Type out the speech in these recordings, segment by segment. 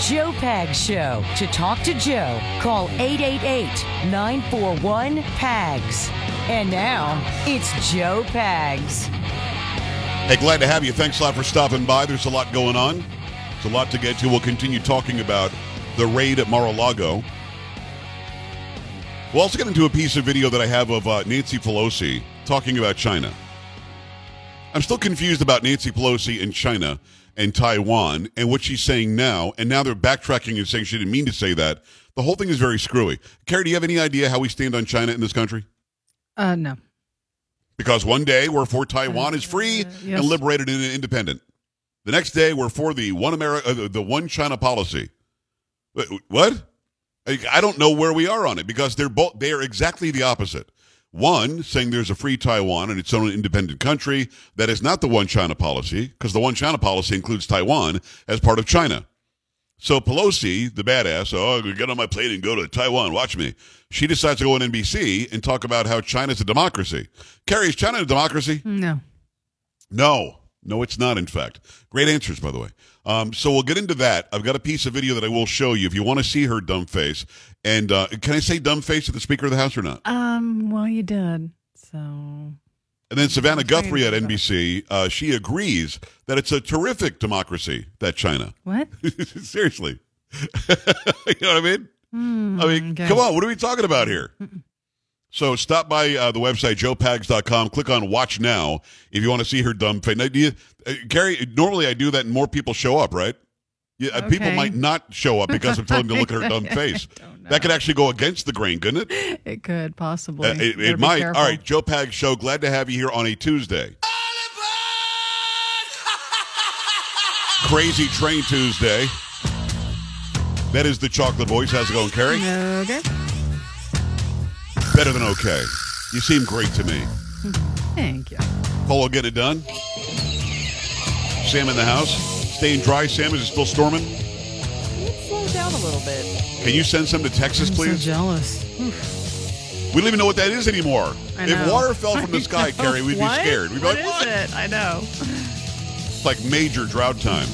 Joe Pag Show. To talk to Joe, call 888 941 PAGS. And now, it's Joe Pags. Hey, glad to have you. Thanks a lot for stopping by. There's a lot going on. it's a lot to get to. We'll continue talking about the raid at Mar-a-Lago. We'll also get into a piece of video that I have of uh, Nancy Pelosi talking about China. I'm still confused about Nancy Pelosi and China and Taiwan and what she's saying now. And now they're backtracking and saying she didn't mean to say that. The whole thing is very screwy. Carrie, do you have any idea how we stand on China in this country? Uh, no. Because one day we're for Taiwan is free yes. and liberated and independent. The next day we're for the one America, uh, the one China policy. What? I I don't know where we are on it because they're both they are exactly the opposite. One saying there's a free Taiwan and its own independent country that is not the one China policy because the one China policy includes Taiwan as part of China. So Pelosi, the badass, oh, get on my plane and go to Taiwan. Watch me. She decides to go on NBC and talk about how China's a democracy. Carrie, is China a democracy? No. No, no, it's not. In fact, great answers, by the way. Um, so we'll get into that. I've got a piece of video that I will show you if you want to see her dumb face. And uh, can I say dumb face to the Speaker of the House or not? Um, well, you did. So. And then Savannah Guthrie at. NBC, uh, she agrees that it's a terrific democracy, that China. What? Seriously. you know what I mean? I mean, okay. come on, what are we talking about here? So stop by uh, the website, joepags.com. Click on Watch Now if you want to see her dumb face. Now, do you, uh, Gary, normally I do that and more people show up, right? Yeah, uh, People might not show up because I'm telling them to look at her dumb face. That could actually go against the grain, couldn't it? It could possibly. Uh, it it might. careful. All right, Joe Pags Show. Glad to have you here on a Tuesday. Crazy Train Tuesday. That is the chocolate voice. How's it going, Carrie? Okay. Better than okay. You seem great to me. Thank you. Polo get it done. Sam in the house. Staying dry. Sam, is it still storming? It Slow down a little bit. Can you send some to Texas, I'm please? so jealous. we don't even know what that is anymore. If water fell from the sky. Carrie, we'd be scared. We'd be What like, is what? it? I know. It's like major drought time.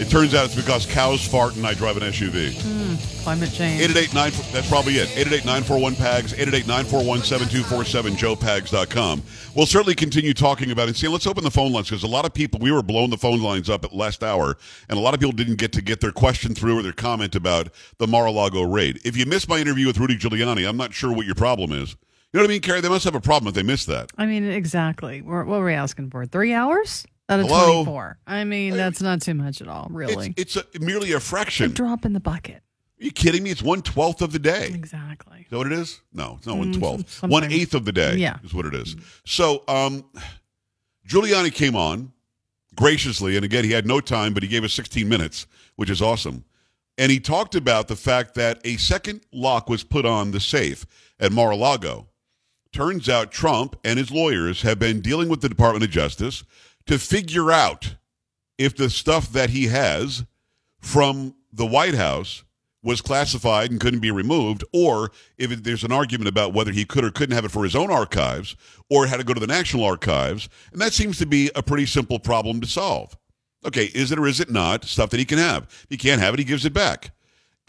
It turns out it's because cows fart and I drive an SUV. Hmm, climate change. 888 that's probably it. 888-941-PAGS, 888-941-7247, joepags.com. We'll certainly continue talking about it. See, let's open the phone lines because a lot of people, we were blowing the phone lines up at last hour, and a lot of people didn't get to get their question through or their comment about the Mar-a-Lago raid. If you missed my interview with Rudy Giuliani, I'm not sure what your problem is. You know what I mean, Carrie? They must have a problem if they missed that. I mean, exactly. We're, what were we asking for? Three hours out of Hello? 24. I mean, that's not too much at all, really. It's, it's a, merely a a fraction. drop in the bucket. Are you kidding me? It's one-twelfth of the day. Exactly. Is that what it is? No, it's not Mm, one twelfth. something. One eighth of the day Yeah. is what it is. So um Giuliani came on graciously, and again he had no time, but he gave us 16 minutes, which is awesome. And he talked about the fact that a second lock was put on the safe at Mar-a-Lago. Turns out Trump and his lawyers have been dealing with the Department of Justice to figure out if the stuff that he has from the White House was classified and couldn't be removed, or if it, there's an argument about whether he could or couldn't have it for his own archives, or had to go to the National Archives. And that seems to be a pretty simple problem to solve. Okay, is it or is it not stuff that he can have? If he can't have it, he gives it back.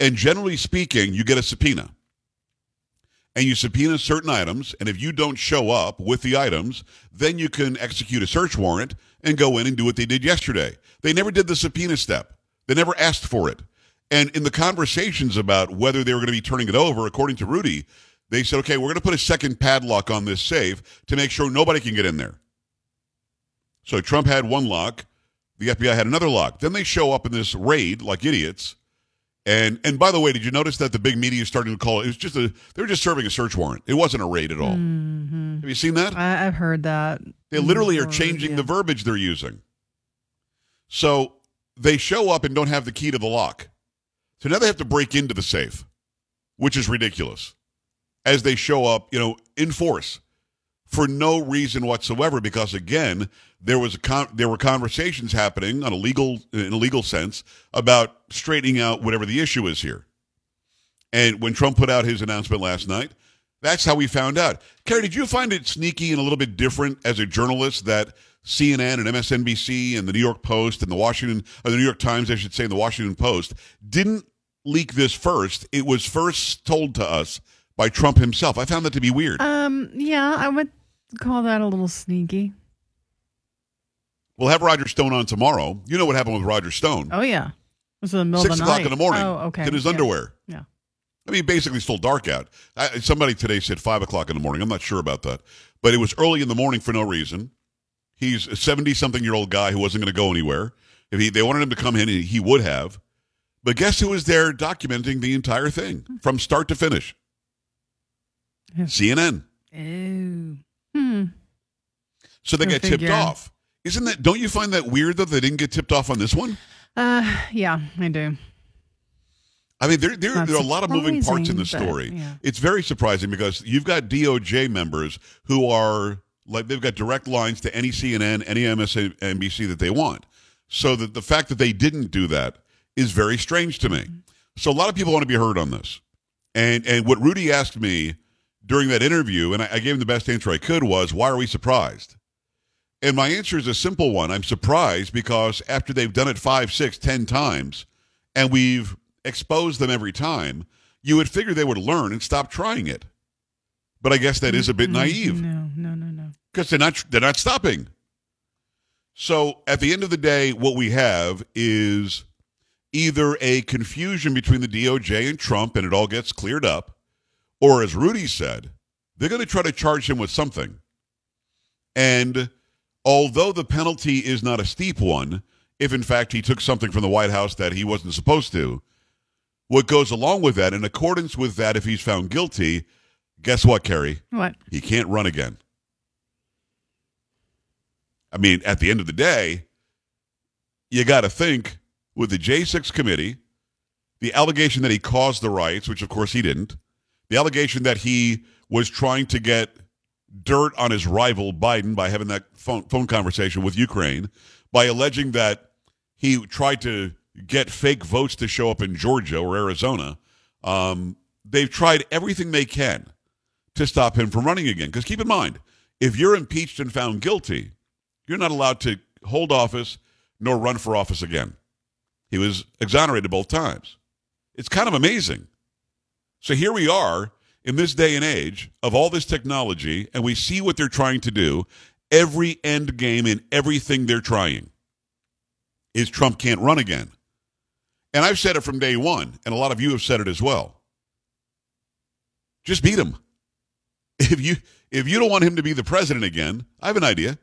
And generally speaking, you get a subpoena. And you subpoena certain items, and if you don't show up with the items, then you can execute a search warrant and go in and do what they did yesterday. They never did the subpoena step. They never asked for it. And in the conversations about whether they were going to be turning it over, according to Rudy, they said, okay, we're going to put a second padlock on this safe to make sure nobody can get in there. So Trump had one lock, the FBI had another lock. Then they show up in this raid like idiots. And and by the way, did you notice that the big media is starting to call it? It was just a they were just serving a search warrant. It wasn't a raid at all. Mm-hmm. Have you seen that? I, I've heard that. They literally are mm, changing the verbiage they're using. So they show up and don't have the key to the lock. So now they have to break into the safe, which is ridiculous. As they show up, you know, in force for no reason whatsoever because again, there was a con- there were conversations happening on a legal in a legal sense about straightening out whatever the issue is here. And when Trump put out his announcement last night, that's how we found out. Carrie, did you find it sneaky and a little bit different as a journalist that CNN and MSNBC and the New York Post and the Washington, or the New York Times, I should say, and the Washington Post didn't leak this first? It was first told to us by Trump himself. I found that to be weird. Um, yeah, I would call that a little sneaky. We'll have Roger Stone on tomorrow. You know what happened with Roger Stone. Oh yeah, it was in the middle Six of the o'clock night. in the morning. Oh, okay. In his Yeah. underwear. Yeah. I mean, basically still dark out. I, somebody today said five o'clock in the morning. I'm not sure about that, but it was early in the morning for no reason. He's a seventy-something-year-old guy who wasn't going to go anywhere. If he, they wanted him to come in, he, would have. But guess who was there documenting the entire thing from start to finish? CNN. Oh. Hmm. So they Go get tipped off. Isn't that? Don't you find that weird though? They didn't get tipped off on this one. Uh, yeah, I do. I mean, there, there, there are a lot of moving parts in the but, story. yeah. It's very surprising because you've got DOJ members who are like they've got direct lines to any CNN, any MSNBC that they want. So that the fact that they didn't do that is very strange to me. Mm-hmm. So a lot of people want to be heard on this. And and what Rudy asked me during that interview, and I, I gave him the best answer I could, was why are we surprised? And my answer is a simple one. I'm surprised because after they've done it five, six, ten times, and we've exposed them every time, you would figure they would learn and stop trying it. But I guess that is a bit mm-hmm. naive No, no, no, no. because they're not they're not stopping. So at the end of the day, what we have is either a confusion between the DOJ and Trump, and it all gets cleared up, or as Rudy said, they're going to try to charge him with something. And although the penalty is not a steep one, if in fact he took something from the White House that he wasn't supposed to, what goes along with that, in accordance with that, if he's found guilty, guess what, Carrie? What? He can't run again. I mean, at the end of the day, you got to think with the J6 committee, the allegation that he caused the riots, which of course he didn't, the allegation that he was trying to get dirt on his rival Biden by having that phone, phone conversation with Ukraine, by alleging that he tried to get fake votes to show up in Georgia or Arizona. Um, they've tried everything they can to stop him from running again. Because keep in mind, if you're impeached and found guilty, you're not allowed to hold office nor run for office again. He was exonerated both times. It's kind of amazing. So here we are in this day and age of all this technology, and we see what they're trying to do. Every end game in everything they're trying is Trump can't run again. And I've said it from day one, and a lot of you have said it as well. Just beat him. If you if you don't want him to be the president again, I have an idea.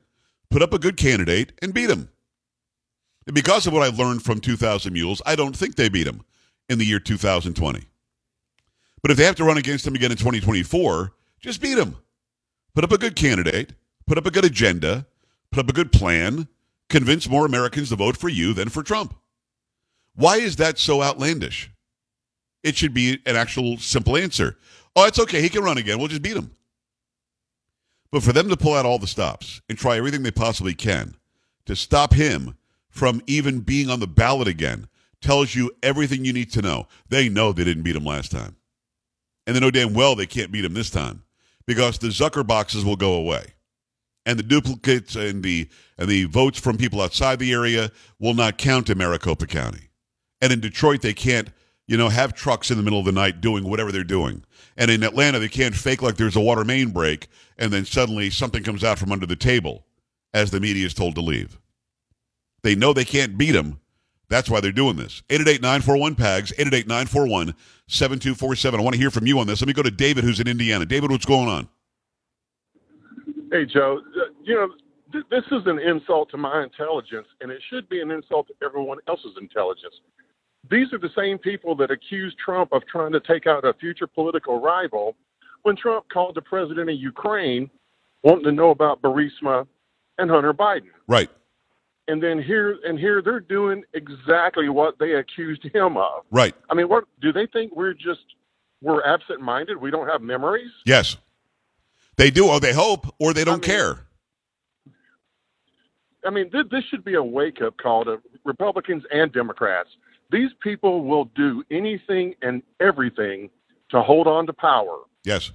Put up a good candidate and beat him. And because of what I've learned from 2000 Mules, I don't think they beat him in the year 2020. But if they have to run against him again in 2024, just beat him. Put up a good candidate, put up a good agenda, put up a good plan, convince more Americans to vote for you than for Trump. Why is that so outlandish? It should be an actual simple answer. Oh, it's okay. He can run again. We'll just beat him. But for them to pull out all the stops and try everything they possibly can to stop him from even being on the ballot again tells you everything you need to know. They know they didn't beat him last time. And they know damn well they can't beat him this time because the Zucker boxes will go away. And the duplicates and the and the votes from people outside the area will not count in Maricopa County. And in Detroit they can't, you know, have trucks in the middle of the night doing whatever they're doing. And in Atlanta they can't fake like there's a water main break and then suddenly something comes out from under the table as the media is told to leave. They know they can't beat them. That's why they're doing this. 888-941-PAGS, 888-941-7247. I want to hear from you on this. Let me go to David, who's in Indiana. David, what's going on? Hey, Joe. uh, You know, th- this is an insult to my intelligence, and it should be an insult to everyone else's intelligence. These are the same people that accused Trump of trying to take out a future political rival when Trump called the president of Ukraine wanting to know about Burisma and Hunter Biden. Right. And then here and here they're doing exactly what they accused him of. Right. I mean, what do they think we're just we're absent minded? We don't have memories? Yes. They do, or they hope, or they don't I mean- care. I mean, th- this should be a wake up call to Republicans and Democrats. These people will do anything and everything to hold on to power. Yes.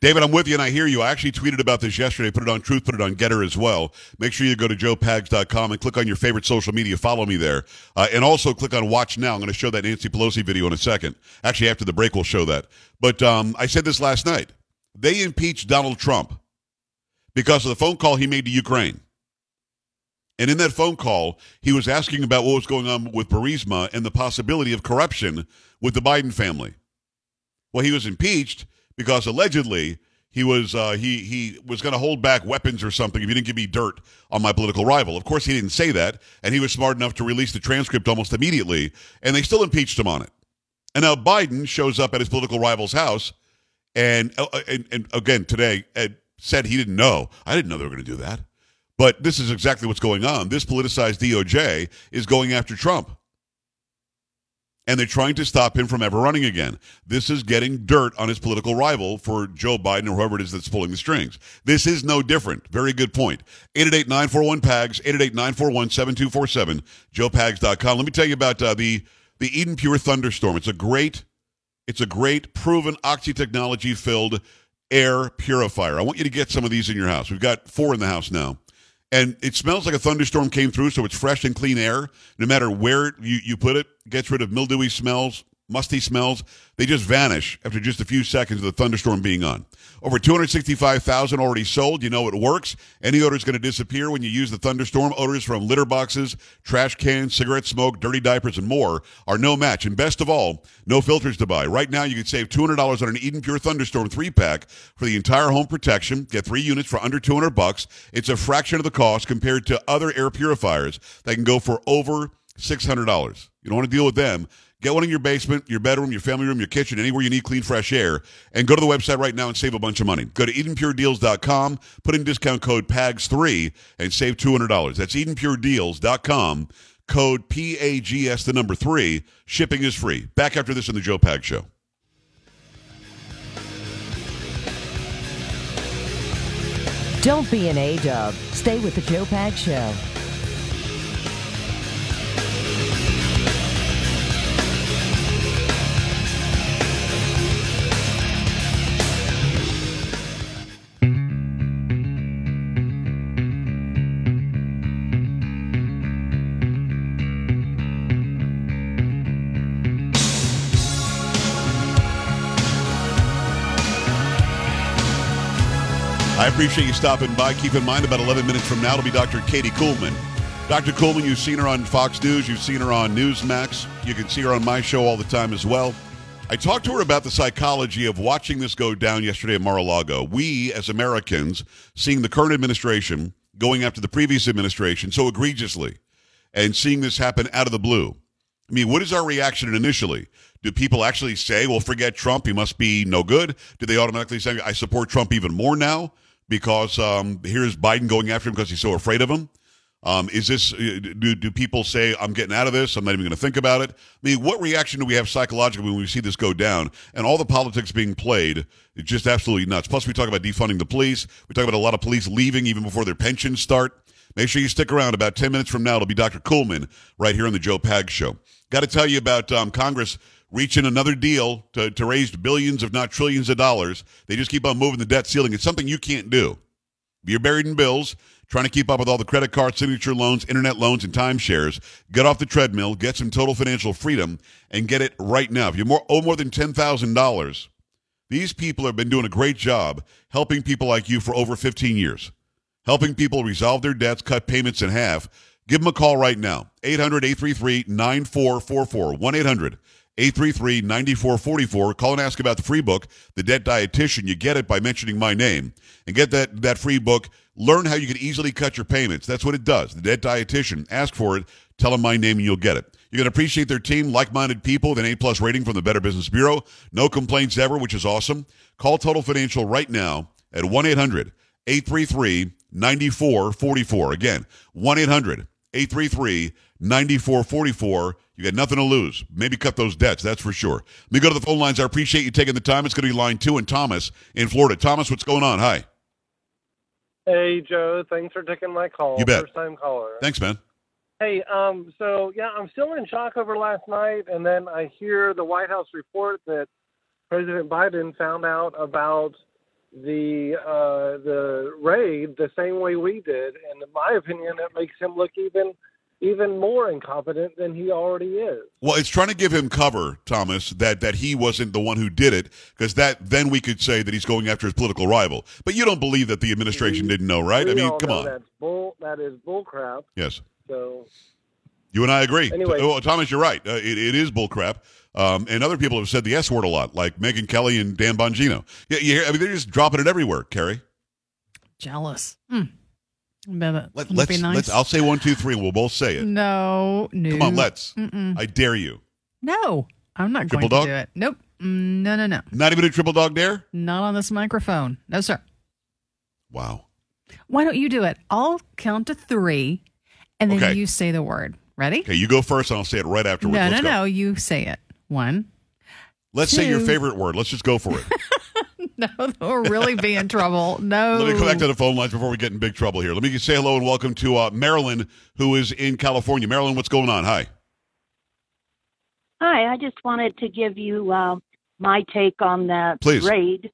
David, I'm with you, and I hear you. I actually tweeted about this yesterday, put it on Truth, put it on Gettr as well. Make sure you go to joepags.com and click on your favorite social media. Follow me there. Uh, and also click on Watch Now. I'm going to show that Nancy Pelosi video in a second. Actually, after the break, we'll show that. But um, I said this last night. They impeached Donald Trump because of the phone call he made to Ukraine. And in that phone call, he was asking about what was going on with Burisma and the possibility of corruption with the Biden family. Well, he was impeached because allegedly he was uh, he he was going to hold back weapons or something if you didn't give me dirt on my political rival. Of course, he didn't say that, and he was smart enough to release the transcript almost immediately, and they still impeached him on it. And now Biden shows up at his political rival's house, and uh, and, and again today Ed said he didn't know. I didn't know they were going to do that. But this is exactly what's going on. This politicized DOJ is going after Trump. And they're trying to stop him from ever running again. This is getting dirt on his political rival for Joe Biden or whoever it is that's pulling the strings. This is no different. Very good point. 888-941-PAGS, 888-941-7247, joepags.com. Let me tell you about uh, the, the Eden Pure Thunderstorm. It's a great, it's a great proven oxy technology filled air purifier. I want you to get some of these in your house. We've got four in the house now and it smells like a thunderstorm came through, so it's fresh and clean air. No matter where you, you put it, gets rid of mildewy smells, musty smells. They just vanish after just a few seconds of the thunderstorm being on. Over 265,000 already sold. You know it works. Any odor is going to disappear when you use the thunderstorm. Odors from litter boxes, trash cans, cigarette smoke, dirty diapers, and more are no match. And best of all, no filters to buy. Right now, you can save $200 on an Eden Pure Thunderstorm three pack for the entire home protection. Get three units for under 200 bucks. It's a fraction of the cost compared to other air purifiers that can go for over $600. You don't want to deal with them. Get one in your basement, your bedroom, your family room, your kitchen, anywhere you need clean, fresh air. And go to the website right now and save a bunch of money. Go to EdenPureDeals.com, put in discount code PAGS3, and save $200. That's EdenPureDeals.com, code PAGS, the number three. Shipping is free. Back after this in the Joe Pag Show. Don't be an A dub. Stay with the Joe Pag Show. I appreciate you stopping by. Keep in mind, about 11 minutes from now, it'll be Dr. Katie Kuhlman. Dr. Kuhlman, you've seen her on Fox News, you've seen her on Newsmax, you can see her on my show all the time as well. I talked to her about the psychology of watching this go down yesterday at Mar-a-Lago. We, as Americans, seeing the current administration going after the previous administration so egregiously and seeing this happen out of the blue. I mean, what is our reaction initially? Do people actually say, well, forget Trump, he must be no good? Do they automatically say, I support Trump even more now because um, here's Biden going after him because he's so afraid of him? Um, is this, do, do people say, I'm getting out of this, I'm not even going to think about it? I mean, what reaction do we have psychologically when we see this go down and all the politics being played? It's just absolutely nuts. Plus, we talk about defunding the police. We talk about a lot of police leaving even before their pensions start. Make sure you stick around. About 10 minutes from now, it'll be Dr. Kuhlman right here on the Joe Pag Show. Got to tell you about um, Congress reaching another deal to, to raise billions, if not trillions of dollars. They just keep on moving the debt ceiling. It's something you can't do. You're buried in bills, trying to keep up with all the credit card, signature loans, internet loans, and timeshares. Get off the treadmill, get some total financial freedom, and get it right now. If you more, owe more than $10,000, these people have been doing a great job helping people like you for over 15 years, helping people resolve their debts, cut payments in half. Give them a call right now. 800 833 9444. 1 800 833 9444. Call and ask about the free book, The Debt Dietitian. You get it by mentioning my name. And get that, that free book. Learn how you can easily cut your payments. That's what it does. The Debt Dietitian. Ask for it. Tell them my name and you'll get it. You're going to appreciate their team, like minded people with an A plus rating from the Better Business Bureau. No complaints ever, which is awesome. Call Total Financial right now at 1 800 833 9444. Again, 1 800 833 9444. You got nothing to lose. Maybe cut those debts, that's for sure. Let me go to the phone lines. I appreciate you taking the time. It's going to be line two and Thomas in Florida. Thomas, what's going on? Hi. Hey Joe, thanks for taking my call. You bet. First time caller. Thanks, man. Hey, um, so yeah, I'm still in shock over last night, and then I hear the White House report that President Biden found out about the uh, the raid the same way we did, and in my opinion, it makes him look even even more incompetent than he already is. Well, it's trying to give him cover, Thomas, that that he wasn't the one who did it, because that then we could say that he's going after his political rival. But you don't believe that the administration didn't know, right? We I mean, all come know on. That's bull. That is bull crap. Yes. So You and I agree. Anyway. Well, Thomas, you're right. Uh, it, it is bullcrap. Um, and other people have said the S word a lot, like Megyn Kelly and Dan Bongino. Yeah, you hear, I mean, they're just dropping it everywhere, Carrie. Jealous. Mm. Let, let's, be nice? let's, I'll say one, two, three, we'll both say it. no, no. Come on, let's. Mm-mm. I dare you. No, I'm not Triple going dog? to do it. Nope. Mm, No, no, no. Not even a triple dog dare? Not on this microphone. No, sir. Wow. Why don't you do it? I'll count to three, and then Okay. you say the word. Ready? Okay, you go first, and I'll say it right afterwards. no, Let's no, go. no. You say it. One. Let's say your Two. favorite word. Let's just go for it. No, we'll really be in trouble. No. Let me go back to the phone lines before we get in big trouble here. Let me say hello and welcome to uh, Marilyn, who is in California. Marilyn, what's going on? Hi. Hi, I just wanted to give you uh, my take on that Please. raid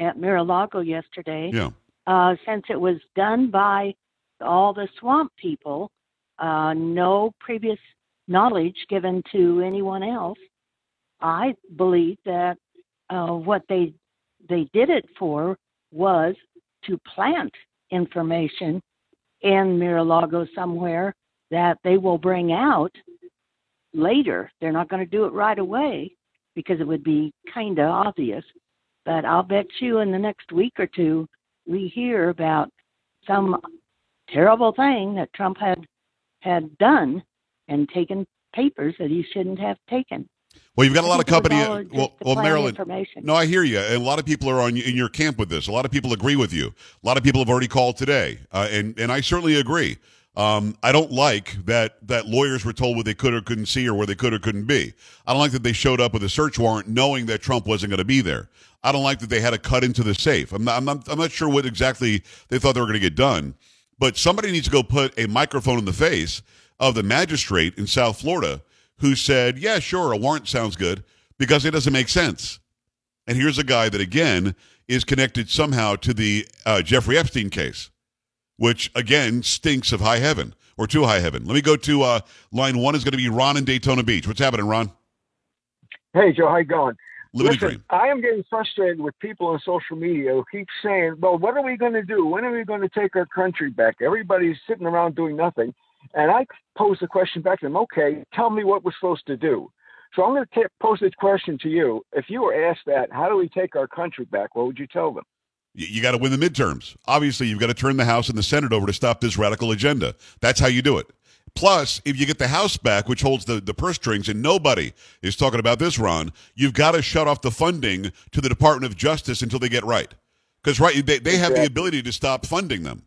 at Mar-a-Lago yesterday. Yeah. Uh, since it was done by all the swamp people, uh, no previous knowledge given to anyone else, I believe that uh, what they they did it for was to plant information in Mar-a-Lago somewhere that they will bring out later. They're not going to do it right away because it would be kind of obvious. But I'll bet you in the next week or two, we hear about some terrible thing that Trump had had done and taken papers that he shouldn't have taken. Well, you've got a lot of I think it company. was all just Well, well, Marilyn. No, I hear you, and a lot of people are on in your camp with this. A lot of people agree with you. A lot of people have already called today, uh, and and I certainly agree. Um, I don't like that that lawyers were told what they could or couldn't see or where they could or couldn't be. I don't like that they showed up with a search warrant knowing that Trump wasn't going to be there. I don't like that they had to cut into the safe. I'm not, I'm not, I'm not sure what exactly they thought they were going to get done, but somebody needs to go put a microphone in the face of the magistrate in South Florida who said, "Yeah, sure, a warrant sounds good," because it doesn't make sense. And here's a guy that again is connected somehow to the uh, Jeffrey Epstein case, which again stinks of high heaven or too high heaven. Let me go to uh, line one. Is going to be Ron in Daytona Beach. What's happening, Ron? Hey, Joe, how you going? Living Listen, dream. I am getting frustrated with people on social media who keep saying, well, what are we going to do? When are we going to take our country back? Everybody's sitting around doing nothing. And I pose the question back to them, okay, tell me what we're supposed to do. So I'm going to pose this question to you. If you were asked that, how do we take our country back? What would you tell them? You, you got to win the midterms. Obviously, you've got to turn the House and the Senate over to stop this radical agenda. That's how you do it. Plus, if you get the House back, which holds the, the purse strings, and nobody is talking about this, Ron, you've got to shut off the funding to the Department of Justice until they get right. Because, right, they, they have the ability to stop funding them.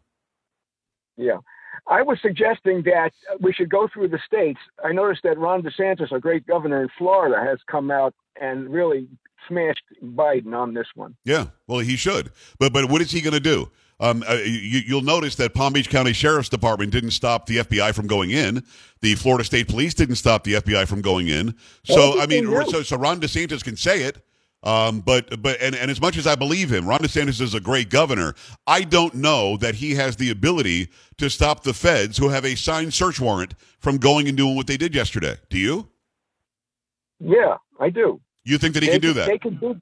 Yeah. I was suggesting that we should go through the states. I noticed that Ron DeSantis, a great governor in Florida, has come out and really smashed Biden on this one. Yeah, well, he should. But but what is he going to do? Um, uh, you, you'll notice that Palm Beach County Sheriff's Department didn't stop the FBI from going in. The Florida State Police didn't stop the FBI from going in. So I mean, so, so Ron DeSantis can say it. Um, but but and, and as much as I believe him, Ron DeSantis is a great governor. I don't know that he has the ability to stop the feds who have a signed search warrant from going and doing what they did yesterday. Do you? Yeah, I do. You think that he they can do that? They can do.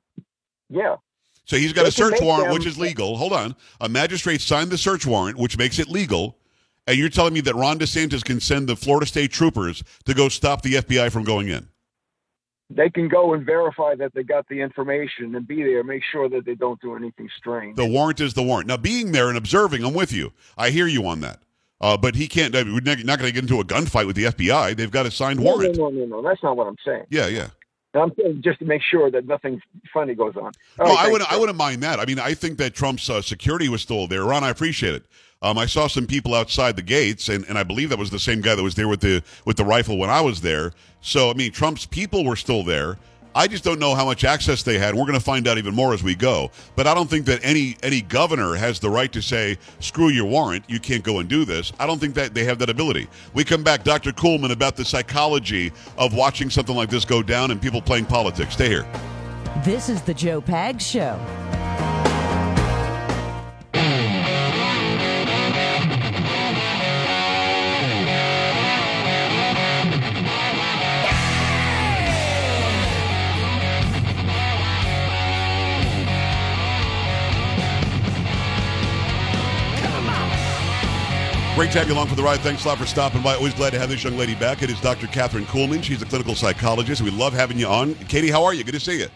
Yeah. So he's got a They can search warrant, them- which is legal. Hold on. A magistrate signed the search warrant, which makes it legal. And you're telling me that Ron DeSantis can send the Florida State troopers to go stop the FBI from going in? They can go and verify that they got the information and be there, make sure that they don't do anything strange. The warrant is the warrant. Now, being there and observing, I'm with you. I hear you on that. Uh, but he can't. We're not going to get into a gunfight with the FBI. They've got a signed no, no, warrant. no, no, no. That's not what I'm saying. Yeah, yeah. I'm saying just to make sure that nothing funny goes on. All No, right, I wouldn't. I wouldn't mind that. I mean, I think that Trump's uh, security was still there. Ron, I appreciate it. Um, I saw some people outside the gates, and, and I believe that was the same guy that was there with the with the rifle when I was there. So I mean, Trump's people were still there. I just don't know how much access they had. We're going to find out even more as we go. But I don't think that any any governor has the right to say, "Screw your warrant, you can't go and do this." I don't think that they have that ability. We come back, Dr. Kuhlman, about the psychology of watching something like this go down and people playing politics. Stay here. This is the Joe Pags Show. Great to have you along for the ride. Thanks a lot for stopping by. Always glad to have this young lady back. It is Dr. Catherine Kuhlman. She's a clinical psychologist. We love having you on. Katie, how are you? Good to see you.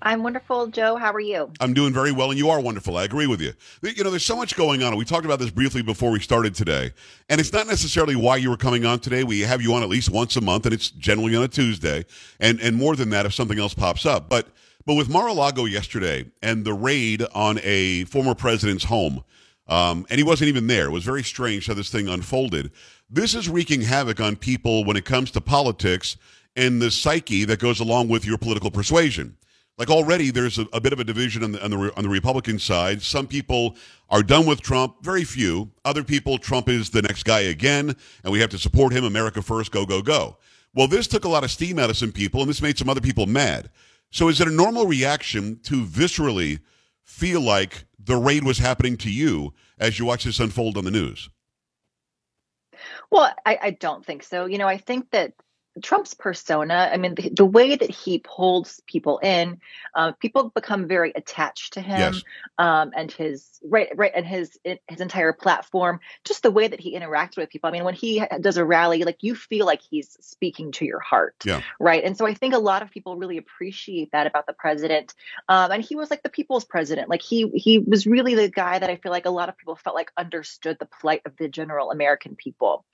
I'm wonderful, Joe. How are you? I'm doing very well, and you are wonderful. I agree with you. You know, there's so much going on. We talked about this briefly before we started today, and it's not necessarily why you were coming on today. We have you on at least once a month, and it's generally on a Tuesday, and and more than that if something else pops up. But but with Mar-a-Lago yesterday and the raid on a former president's home, um, and he wasn't even there. It was very strange how this thing unfolded. This is wreaking havoc on people when it comes to politics and the psyche that goes along with your political persuasion. Like already, there's a, a bit of a division on the, on the on the Republican side. Some people are done with Trump. Very few. Other people, Trump is the next guy again, and we have to support him. America first. Go go go. Well, this took a lot of steam out of some people, and this made some other people mad. So, is it a normal reaction to viscerally feel like the raid was happening to you as you watch this unfold on the news? Well, I, I don't think so. You know, I think that Trump's persona, I mean, the, the way that he pulls people in, uh, people become very attached to him Yes. um, and his right, right, and his his entire platform. Just the way that he interacts with people. I mean, when he does a rally, like you feel like he's speaking to your heart, Yeah. right? And so I think a lot of people really appreciate that about the president. Um, and he was like the people's president. Like he he was really the guy that I feel like a lot of people felt like understood the plight of the general American people.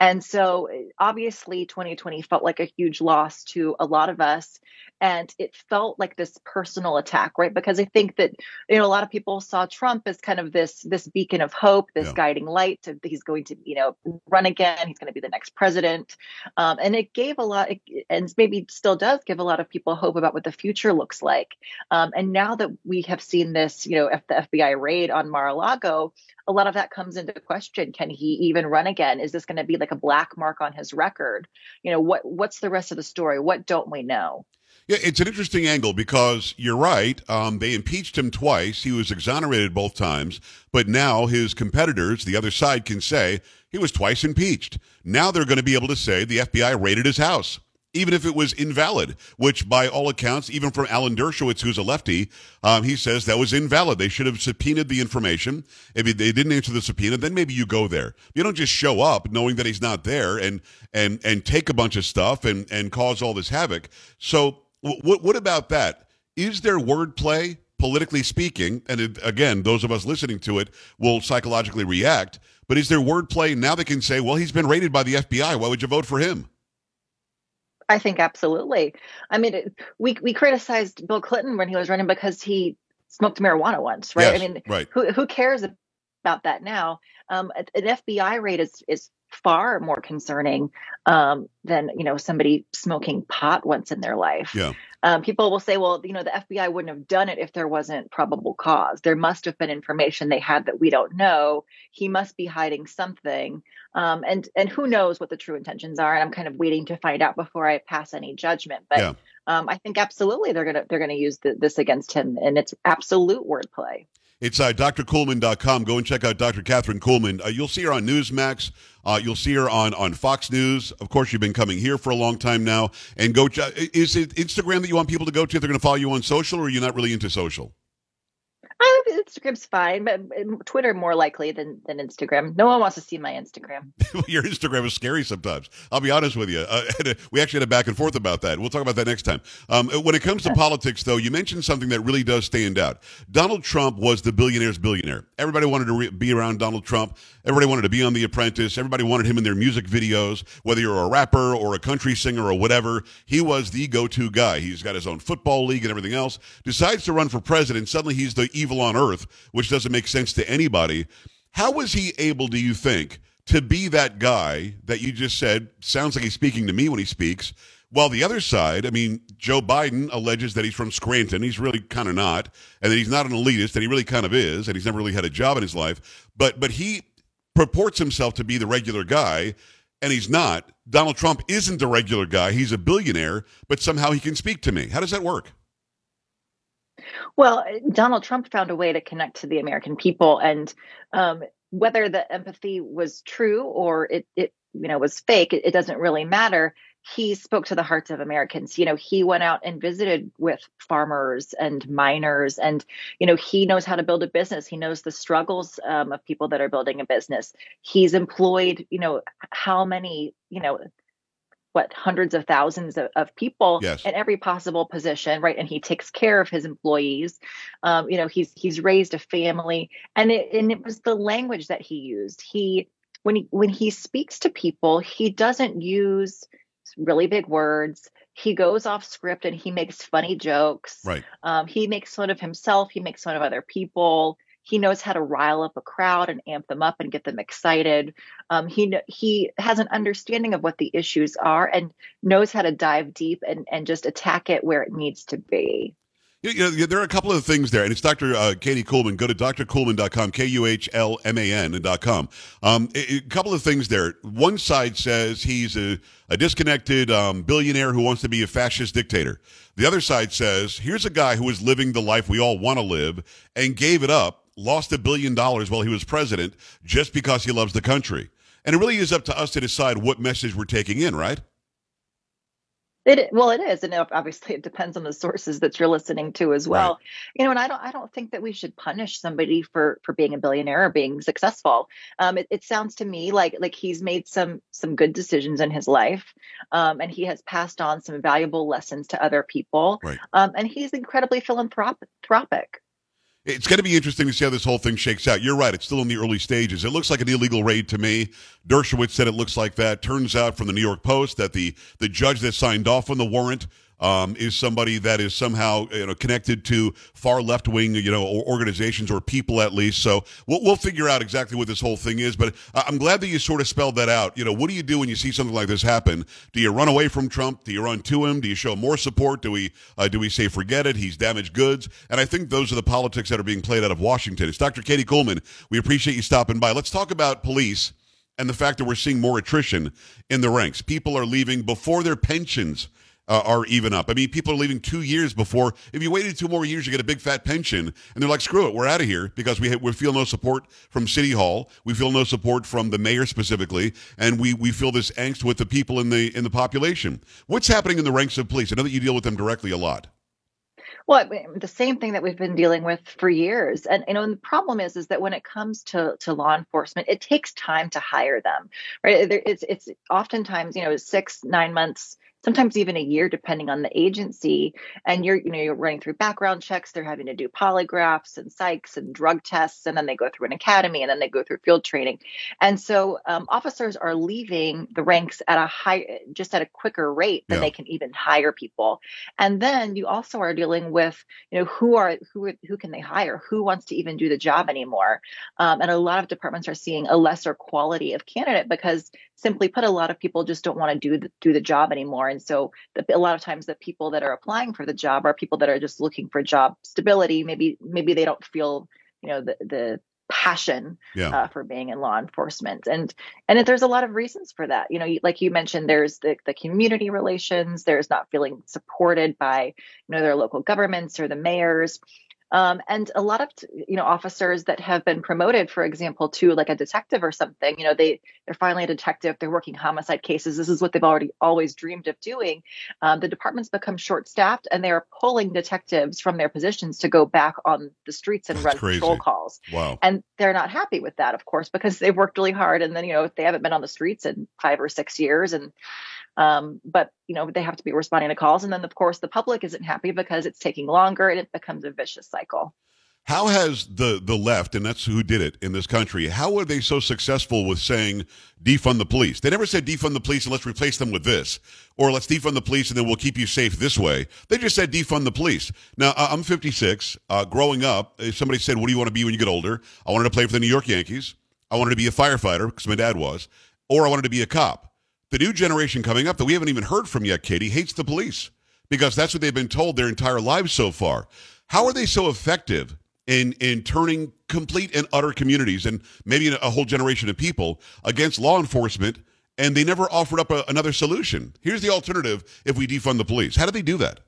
And so obviously 2020 felt like a huge loss to a lot of us. And it felt like this personal attack, right? Because I think that, you know, a lot of people saw Trump as kind of this, this beacon of hope, this Yeah. guiding light. To, he's going to, you know, run again. He's going to be the next president. Um, and it gave a lot, and maybe still does give a lot of people hope about what the future looks like. Um, and now that we have seen this, you know, if the FBI raid on Mar-a-Lago, a lot of that comes into question. Can he even run again? Is this going to be like a black mark on his record? You know, what what's the rest of the story? What don't we know? Yeah, it's an interesting angle because you're right. Um, they impeached him twice. He was exonerated both times, but now his competitors, the other side, can say he was twice impeached. Now they're going to be able to say the FBI raided his house, even if it was invalid, which by all accounts, even from Alan Dershowitz, who's a lefty, um, he says that was invalid. They should have subpoenaed the information. If they didn't answer the subpoena, then maybe you go there. You don't just show up knowing that he's not there and and and take a bunch of stuff and and cause all this havoc. So what what about that? Is there wordplay, politically speaking? And it, again, those of us listening to it will psychologically react. But is there wordplay now? They can say, "Well, he's been raided by the FBI. Why would you vote for him?" I think absolutely. I mean, it, we we criticized Bill Clinton when he was running because he smoked marijuana once, right? Yes, I mean, right. who who cares about that now? Um, an FBI raid is is far more concerning um, than you know somebody smoking pot once in their life. Yeah. Um, people will say, well, you know, the FBI wouldn't have done it if there wasn't probable cause. There must have been information they had that we don't know. He must be hiding something, um, and and who knows what the true intentions are. And I'm kind of waiting to find out before I pass any judgment. But Yeah. um, I think absolutely they're gonna they're gonna use the, this against him, and it's absolute wordplay. It's uh, drkuhlman.com. Go and check out Dr. Catherine Kuhlman. Uh, you'll see her on Newsmax. Uh, you'll see her on, on Fox News. Of course, you've been coming here for a long time now. And go. ch- Is it Instagram that you want people to go to if they're going to follow you on social, or are you not really into social? Instagram's fine, but Twitter more likely than than Instagram. No one wants to see my Instagram. Your Instagram is scary sometimes. I'll be honest with you. Uh, we actually had a back and forth about that. We'll talk about that next time. Um, when it comes to politics, though, you mentioned something that really does stand out. Donald Trump was the billionaire's billionaire. Everybody wanted to re- be around Donald Trump. Everybody wanted to be on The Apprentice. Everybody wanted him in their music videos, whether you're a rapper or a country singer or whatever. He was the go-to guy. He's got his own football league and everything else. Decides to run for president. Suddenly, he's the evil on earth, which doesn't make sense to anybody. How was he able, do you think, to be that guy that you just said sounds like he's speaking to me when he speaks? While the other side, I mean, Joe Biden alleges that he's from Scranton. He's really kind of not, and that he's not an elitist, and he really kind of is, and he's never really had a job in his life. But but he purports himself to be the regular guy, and he's not. Donald Trump isn't the regular guy. He's a billionaire, but somehow he can speak to me. How does that work? Well, Donald Trump found a way to connect to the American people, and um, whether the empathy was true or it, it you know was fake, it, it doesn't really matter. He spoke to the hearts of Americans. You know, he went out and visited with farmers and miners, and you know, he knows how to build a business. He knows the struggles um, of people that are building a business. He's employed, you know, how many, you know, what hundreds of thousands of, of people yes. in every possible position right? And he takes care of his employees. Um, you know he's he's raised a family. And it and it was the language that he used. He when he when he speaks to people he doesn't use really big words. He goes off script and he makes funny jokes. Right. Um, he makes fun of himself. He makes fun of other people he knows how to rile up a crowd and amp them up and get them excited. Um, he he has an understanding of what the issues are and knows how to dive deep and and just attack it where it needs to be. You know, there are a couple of things there, and it's Dr. Uh, Katie Kuhlman. Go to drkuhlman.com, K U H L M A N.com. Um, a, a couple of things there. One side says he's a, a disconnected um, billionaire who wants to be a fascist dictator. The other side says here's a guy who is living the life we all want to live and gave it up lost a billion dollars while he was president just because he loves the country. And it really is up to us to decide what message we're taking in, right? It well, it is, and obviously it depends on the sources that you're listening to as well. Right. You know, and I don't, I don't think that we should punish somebody for for being a billionaire or being successful. Um, it, it sounds to me like like he's made some some good decisions in his life, um, and he has passed on some valuable lessons to other people. Right. Um, and he's incredibly philanthropic. It's going to be interesting to see how this whole thing shakes out. You're right; it's still in the early stages. It looks like an illegal raid to me. Dershowitz said it looks like that. Turns out from the New York Post that the the judge that signed off on the warrant um, is somebody that is somehow you know connected to far left wing you know organizations or people at least. So we'll, we'll figure out exactly what this whole thing is. But I'm glad that you sort of spelled that out. You know, what do you do when you see something like this happen? Do you run away from Trump? Do you run to him? Do you show more support? Do we uh, do we say forget it? He's damaged goods. And I think those are the politics that are being played out of Washington. It's Dr. Katie Kuhlman. We appreciate you stopping by. Let's talk about police and the fact that we're seeing more attrition in the ranks. People are leaving before their pensions uh, are even up. I mean, people are leaving two years before. If you waited two more years, you get a big fat pension, and they're like, "Screw it, we're out of here," because we ha- we feel no support from City Hall, we feel no support from the mayor specifically, and we we feel this angst with the people in the in the population. What's happening in the ranks of police? I know that you deal with them directly a lot. Well, the same thing that we've been dealing with for years, and you know, and the problem is, is that when it comes to to law enforcement, it takes time to hire them, right? It's it's oftentimes you know six nine months sometimes even a year depending on the agency. And you're you know you're running through background checks they're having to do polygraphs and psychs and drug tests and then they go through an academy and then they go through field training. And so um, officers are leaving the ranks at a high just at a quicker rate than yeah. they can even hire people. And then you also are dealing with you know who are who who can they hire? Who wants to even do the job anymore? Um, and a lot of departments are seeing a lesser quality of candidate because simply put a lot of people just don't want to do the, do the job anymore and so the, a lot of times the people that are applying for the job are people that are just looking for job stability. Maybe maybe they don't feel you know the the passion yeah. uh, for being in law enforcement and and there's a lot of reasons for that you know like you mentioned there's the, the community relations there's not feeling supported by you know their local governments or the mayors Um, and a lot of you know officers that have been promoted, for example, to like a detective or something, you know, they they're finally a detective. They're working homicide cases. This is what they've already always dreamed of doing. Um, the department's become short staffed, and they are pulling detectives from their positions to go back on the streets and That's run crazy. patrol calls. Wow. And they're not happy with that, of course, because they've worked really hard, and then you know they haven't been on the streets in five or six years, and um, but you know they have to be responding to calls, and then of course the public isn't happy because it's taking longer, and it becomes a vicious cycle. How has the the left, and that's who did it in this country, how are they so successful with saying defund the police? They never said defund the police and let's replace them with this, or let's defund the police and then we'll keep you safe this way. They just said defund the police. Now I'm 56. Uh, growing up, if somebody said, "What do you want to be when you get older?" I wanted to play for the New York Yankees. I wanted to be a firefighter because my dad was, or I wanted to be a cop. The new generation coming up that we haven't even heard from yet, Katie, hates the police because that's what they've been told their entire lives so far. How are they so effective in in turning complete and utter communities and maybe a whole generation of people against law enforcement? And they never offered up a, another solution. Here's the alternative: if we defund the police, how do they do that?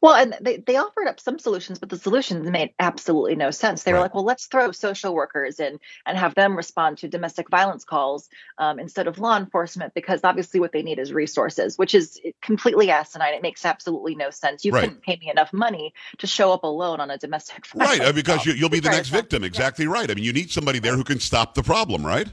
Well, and they, they offered up some solutions, but the solutions made absolutely no sense. They were like, well, let's throw social workers in and have them respond to domestic violence calls um, instead of law enforcement, because obviously what they need is resources, which is completely asinine. It makes absolutely no sense. You Right. couldn't pay me enough money to show up alone on a domestic Right, uh, because call. you, you'll be the next victim. Exactly right. I mean, you need somebody there who can stop the problem. Right.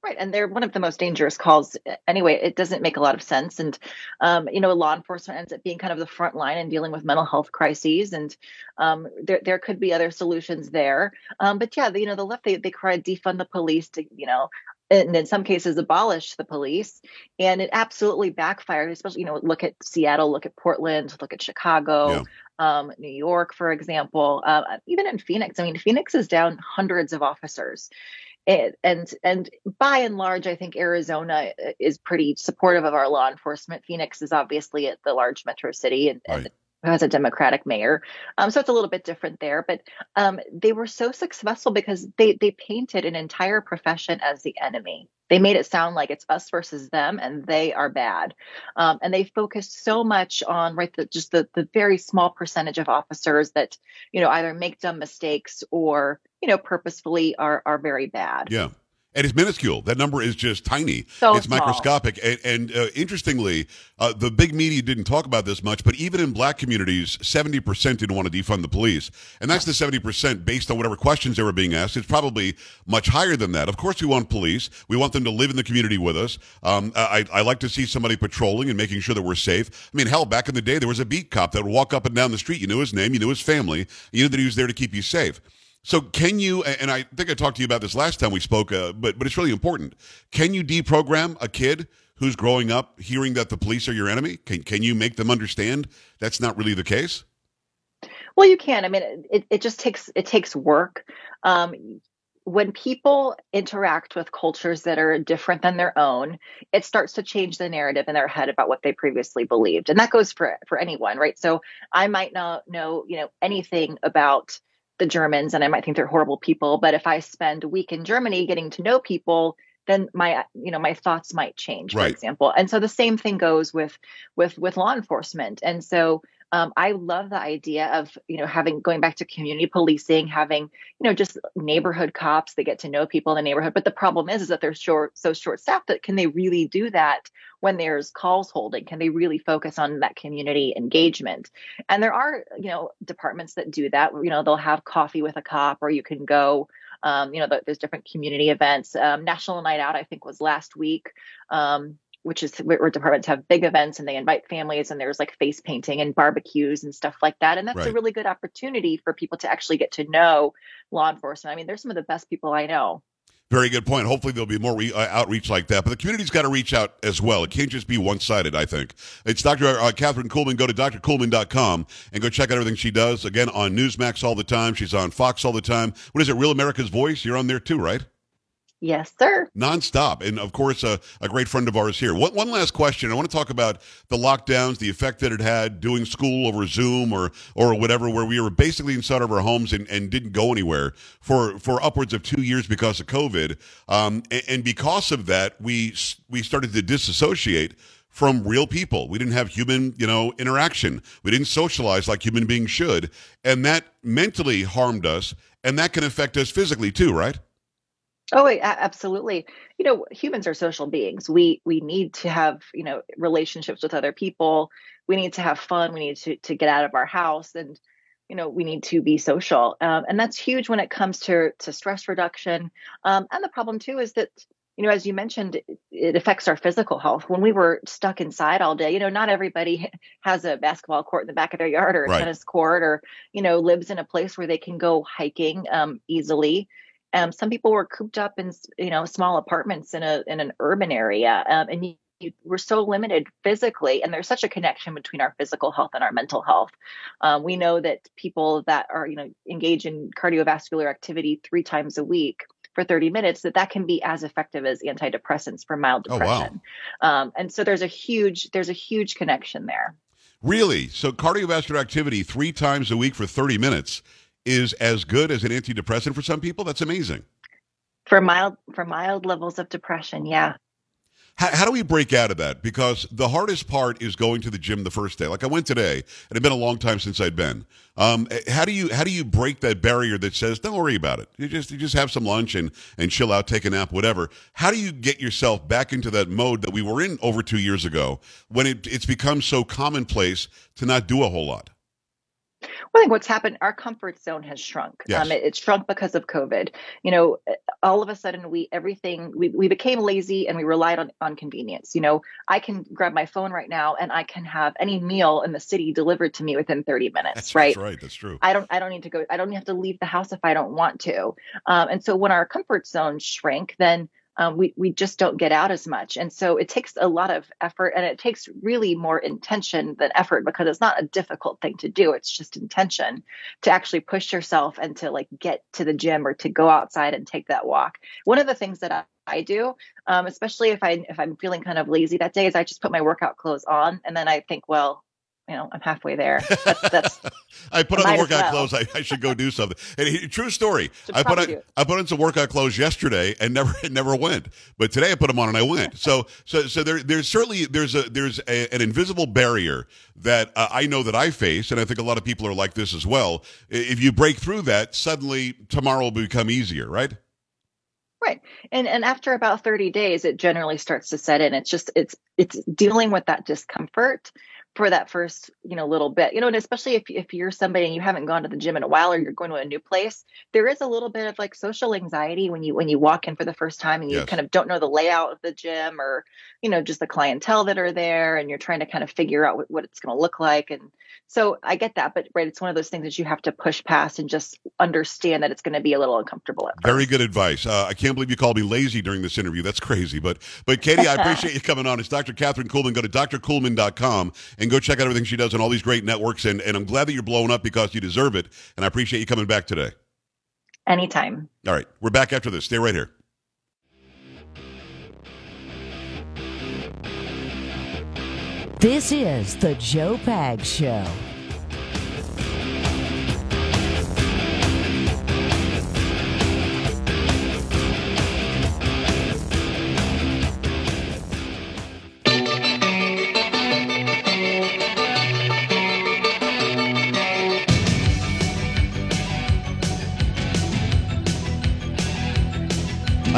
Right, and they're one of the most dangerous calls anyway. It doesn't make a lot of sense, and um, you know, law enforcement ends up being kind of the front line in dealing with mental health crises, and um, there there could be other solutions there. Um, but yeah, the, you know, the left they they cried defund the police to you know. And in some cases, abolish the police, and it absolutely backfired. Especially, you know, look at Seattle, look at Portland, look at Chicago, um, New York, for example, uh, even in Phoenix. I mean, Phoenix is down hundreds of officers it, and and by and large, I think Arizona is pretty supportive of our law enforcement. Phoenix is obviously at the large metro city and, and has a Democratic mayor, um, so it's a little bit different there. But um, they were so successful because they they painted an entire profession as the enemy. They made it sound like it's us versus them, and they are bad. Um, and they focused so much on right the, just the the very small percentage of officers that you know either make dumb mistakes or you know purposefully are are very bad. Yeah. And it's minuscule. That number is just tiny. So it's small. microscopic. And, and uh, interestingly, uh, the big media didn't talk about this much, but even in black communities, 70% didn't want to defund the police. And that's the 70% based on whatever questions they were being asked. It's probably much higher than that. Of course, we want police. We want them to live in the community with us. Um, I, I like to see somebody patrolling and making sure that we're safe. I mean, hell, back in the day, there was a beat cop that would walk up and down the street. You knew his name, you knew his family, you knew that he was there to keep you safe. So can you? And I think I talked to you about this last time we spoke, uh, but but it's really important. Can you deprogram a kid who's growing up hearing that the police are your enemy? Can can you make them understand that's not really the case? Well, you can. I mean, it, it just takes it takes work. Um, when people interact with cultures that are different than their own, it starts to change the narrative in their head about what they previously believed, and that goes for for anyone, right? So I might not know, you know, anything about the Germans, and I might think they're horrible people, but if I spend a week in Germany getting to know people, then my you know my thoughts might change, for Right. example. And so the same thing goes with with with law enforcement, and so um, I love the idea of you know having going back to community policing, having you know just neighborhood cops that get to know people in the neighborhood. But the problem is, is that they're short, so short staffed that can they really do that when there's calls holding? Can they really focus on that community engagement? And there are you know departments that do that. You know they'll have coffee with a cop, or you can go. Um, you know, there's different community events. Um, National Night Out, I think, was last week. Um, which is where departments have big events and they invite families and there's like face painting and barbecues and stuff like that. And that's a really good opportunity for people to actually get to know law enforcement. I mean, they're some of the best people I know. Very good point. Hopefully, there'll be more re- uh, outreach like that. But the community's got to reach out as well. It can't just be one sided, I think. It's Dr. Uh, Catherine Kuhlman. Go to drkuhlman.com and go check out everything she does. Again, on Newsmax all the time. She's on Fox all the time. What is it, Real America's Voice? You're on there too, right? Yes, sir. nonstop. And of course, uh, a great friend of ours here. One, one last question. I want to talk about the lockdowns, the effect that it had doing school over Zoom or or whatever, where we were basically inside of our homes and, and didn't go anywhere for, for upwards of two years because of COVID. Um, and, and because of that, we we started to disassociate from real people. We didn't have human, you know, interaction. We didn't socialize like human beings should, and that mentally harmed us, and that can affect us physically too, right? Oh, absolutely. You know, humans are social beings. We we need to have you know relationships with other people. We need to have fun. We need to to get out of our house, and you know we need to be social. Um, and that's huge when it comes to to stress reduction. Um, and the problem too is that you know as you mentioned, it, affects our physical health. When we were stuck inside all day, you know, not everybody has a basketball court in the back of their yard or a Right. tennis court, or you know lives in a place where they can go hiking um, easily. Um, some people were cooped up in, you know, small apartments in a in an urban area, um, and you, you we're so limited physically. And there's such a connection between our physical health and our mental health. Um, we know that people that are, you know, engage in cardiovascular activity three times a week for 30 minutes, that that can be as effective as antidepressants for mild depression. Oh, wow. um, and so there's a huge there's a huge connection there. Really? So cardiovascular activity three times a week for 30 minutes is as good as an antidepressant for some people? That's amazing. For mild for mild levels of depression, yeah. How, how do we break out of that? Because the hardest part is going to the gym the first day. Like I went today, and it's been a long time since I'd been. Um, how do you how do you break that barrier that says don't worry about it? You just you just have some lunch and and chill out, take a nap, whatever. How do you get yourself back into that mode that we were in over two years ago when it, it's become so commonplace to not do a whole lot? Well, I think what's happened, our comfort zone has shrunk. Yes. Um, it, it shrunk because of COVID. You know, all of a sudden we everything we, we became lazy and we relied on on convenience. You know, I can grab my phone right now and I can have any meal in the city delivered to me within 30 minutes. That's right. That's right. That's true. I don't I don't need to go I don't have to leave the house if I don't want to. Um, and so when our comfort zones shrink, then um, we we just don't get out as much. And so it takes a lot of effort and it takes really more intention than effort because it's not a difficult thing to do. It's just intention to actually push yourself and to like get to the gym or to go outside and take that walk. One of the things that I, I do, um, especially if I if I'm feeling kind of lazy that day, is I just put my workout clothes on and then I think, well, you know, I'm halfway there. That's, that's I put on the workout well. clothes. I, I should go do something. And he- true story. Should I put on do. I put on some workout clothes yesterday and never it never went. But today I put them on and I went. So so so there there's certainly there's a there's a, an invisible barrier that uh, I know that I face, and I think a lot of people are like this as well. If you break through that, suddenly tomorrow will become easier, right? Right. And and after about 30 days it generally starts to set in. It's just it's it's dealing with that discomfort for that first, you know, little bit. You know, and especially if if you're somebody and you haven't gone to the gym in a while or you're going to a new place, there is a little bit of like social anxiety when you when you walk in for the first time and you Yes. kind of don't know the layout of the gym or, you know, just the clientele that are there and you're trying to kind of figure out what, what it's going to look like and so I get that, but right, it's one of those things that you have to push past and just understand that it's going to be a little uncomfortable at first. Very good advice. Uh, I can't believe you called me lazy during this interview. That's crazy. But but Katie, I appreciate you coming on. It's Dr. Catherine Kuhlman Go to drkuhlman.com and go check out everything she does on all these great networks. And, and I'm glad that you're blowing up because you deserve it. And I appreciate you coming back today. Anytime. All right. We're back after this. Stay right here. This is the Joe Pags Show.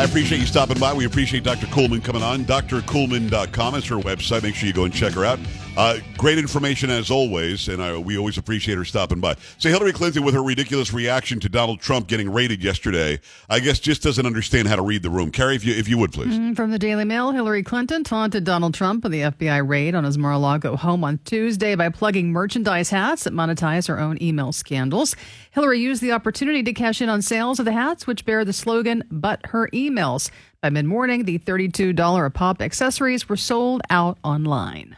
I appreciate you stopping by. We appreciate Dr. Kuhlman coming on. drkuhlman.com is her website. Make sure you go and check her out. Uh, great information as always, and I, we always appreciate her stopping by. So Hillary Clinton, with her ridiculous reaction to Donald Trump getting raided yesterday, I guess just doesn't understand how to read the room. Carrie, if you if you would please. Mm, From the Daily Mail, Hillary Clinton taunted Donald Trump with the FBI raid on his Mar-a-Lago home on Tuesday by plugging merchandise hats that monetize her own email scandals. Hillary used the opportunity to cash in on sales of the hats, which bear the slogan, but her emails. By mid morning, the $32 a pop accessories were sold out online.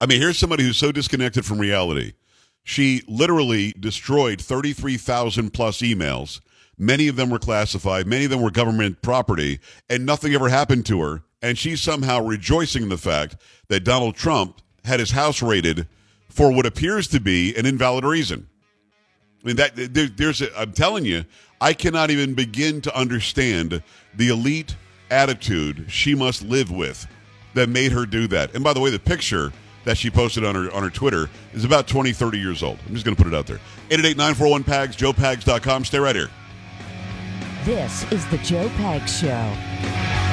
I mean, here's somebody who's so disconnected from reality. She literally destroyed 33,000 plus emails. Many of them were classified, many of them were government property, and nothing ever happened to her. And she's somehow rejoicing in the fact that Donald Trump had his house raided for what appears to be an invalid reason. I mean, that there, there's a, I'm telling you, I cannot even begin to understand the elite attitude she must live with that made her do that. And by the way, the picture that she posted on her on her Twitter is about 20, 30 years old. I'm just going to put it out there. 888-941-PAGS, joepags.com. Stay right here. This is the Joe Pags Show.